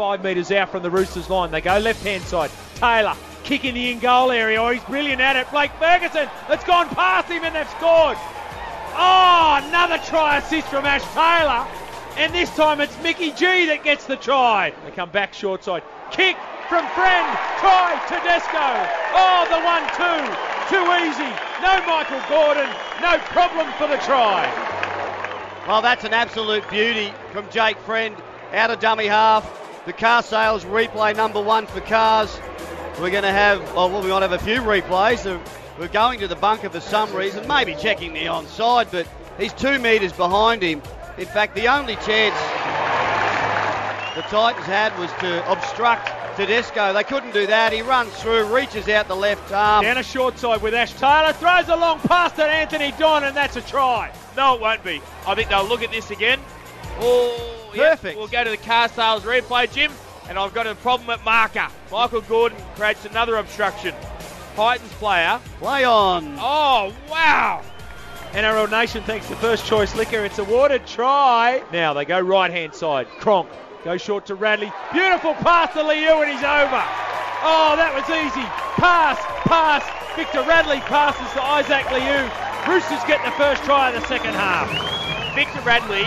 five metres out from the Roosters line. They go left hand side. Taylor kicking the in goal area. Oh, he's brilliant at it. Blake Ferguson, it's gone past him and they've scored. Oh, another try assist from Ash Taylor. And this time it's Mickey G that gets the try. They come back short side. Kick from friend. Try Tedesco. Oh, the one two. Too easy. No Michael Gordon. No problem for the try. Well, that's an absolute beauty from Jake Friend out of dummy half. The car sales replay number one for cars. We're going to have, well, we might have a few replays. We're going to the bunker for some reason, maybe checking the onside, but he's two metres behind him. In fact, the only chance the Titans had was to obstruct Tedesco. They couldn't do that. He runs through, reaches out the left arm. Down a short side with Ash Taylor, throws a long pass at Anthony Don, and that's a try. No, it won't be. I think they'll look at this again. Oh, perfect. Yep. We'll go to the car sales replay, Jim, and I've got a problem at marker. Michael Gordon creates another obstruction. Titans player. Play on. Oh, wow. NRL Nation thanks to First Choice Liquor. It's awarded try. Now they go right hand side. Cronk goes short to Radley. Beautiful pass to Liu and he's over. Oh, that was easy. Pass, pass. Victor Radley passes to Isaac Liu. Roosters get the first try of the second half. Victor Radley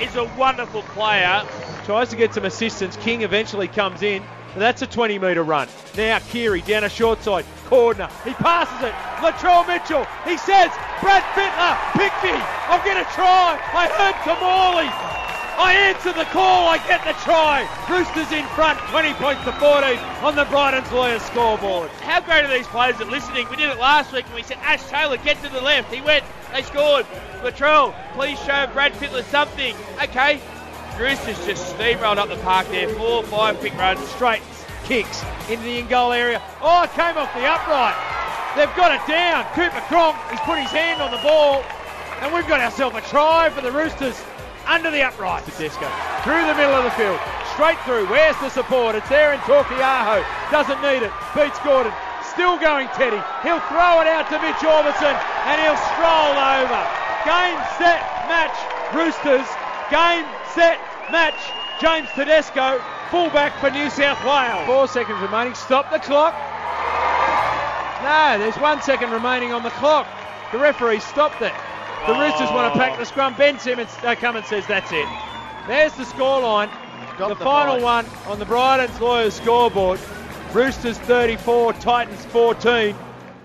is a wonderful player. Tries to get some assistance. King eventually comes in. And that's a 20 metre run. Now Keary down a short side. Cordner. He passes it. Latrell Mitchell. He says, Brad Fittler, pick me. I'm going to try. I heard Kamali. I answer the call. I get the try. Roosters in front. 20 points to 14 on the Brydens Lawyers scoreboard. How great are these players at listening? We did it last week and we said, Ash Taylor, get to the left. He went. They scored. Latrell, please show Brad Fittler something. Okay, Roosters just steamrolled up the park there. Four, five quick runs. Straight kicks into the in goal area. Oh, it came off the upright. They've got it down. Cooper Cronk, he's put his hand on the ball. And we've got ourselves a try for the Roosters under the upright. Tedesco through the middle of the field. Straight through. Where's the support? It's there in Taukeiaho. Doesn't need it. Beats Gordon. Still going Teddy. He'll throw it out to Mitch Aubusson and he'll stroll over. Game, set, match. Roosters. Game, set, match. James Tedesco, fullback for New South Wales. Four seconds remaining. Stop the clock. No, there's one second remaining on the clock. The referee stopped it. The. Roosters want to pack the scrum. Ben Cummins uh, and says that's it. There's the scoreline. The, the, final one on the Brydens Lawyers scoreboard. Roosters 34, Titans 14.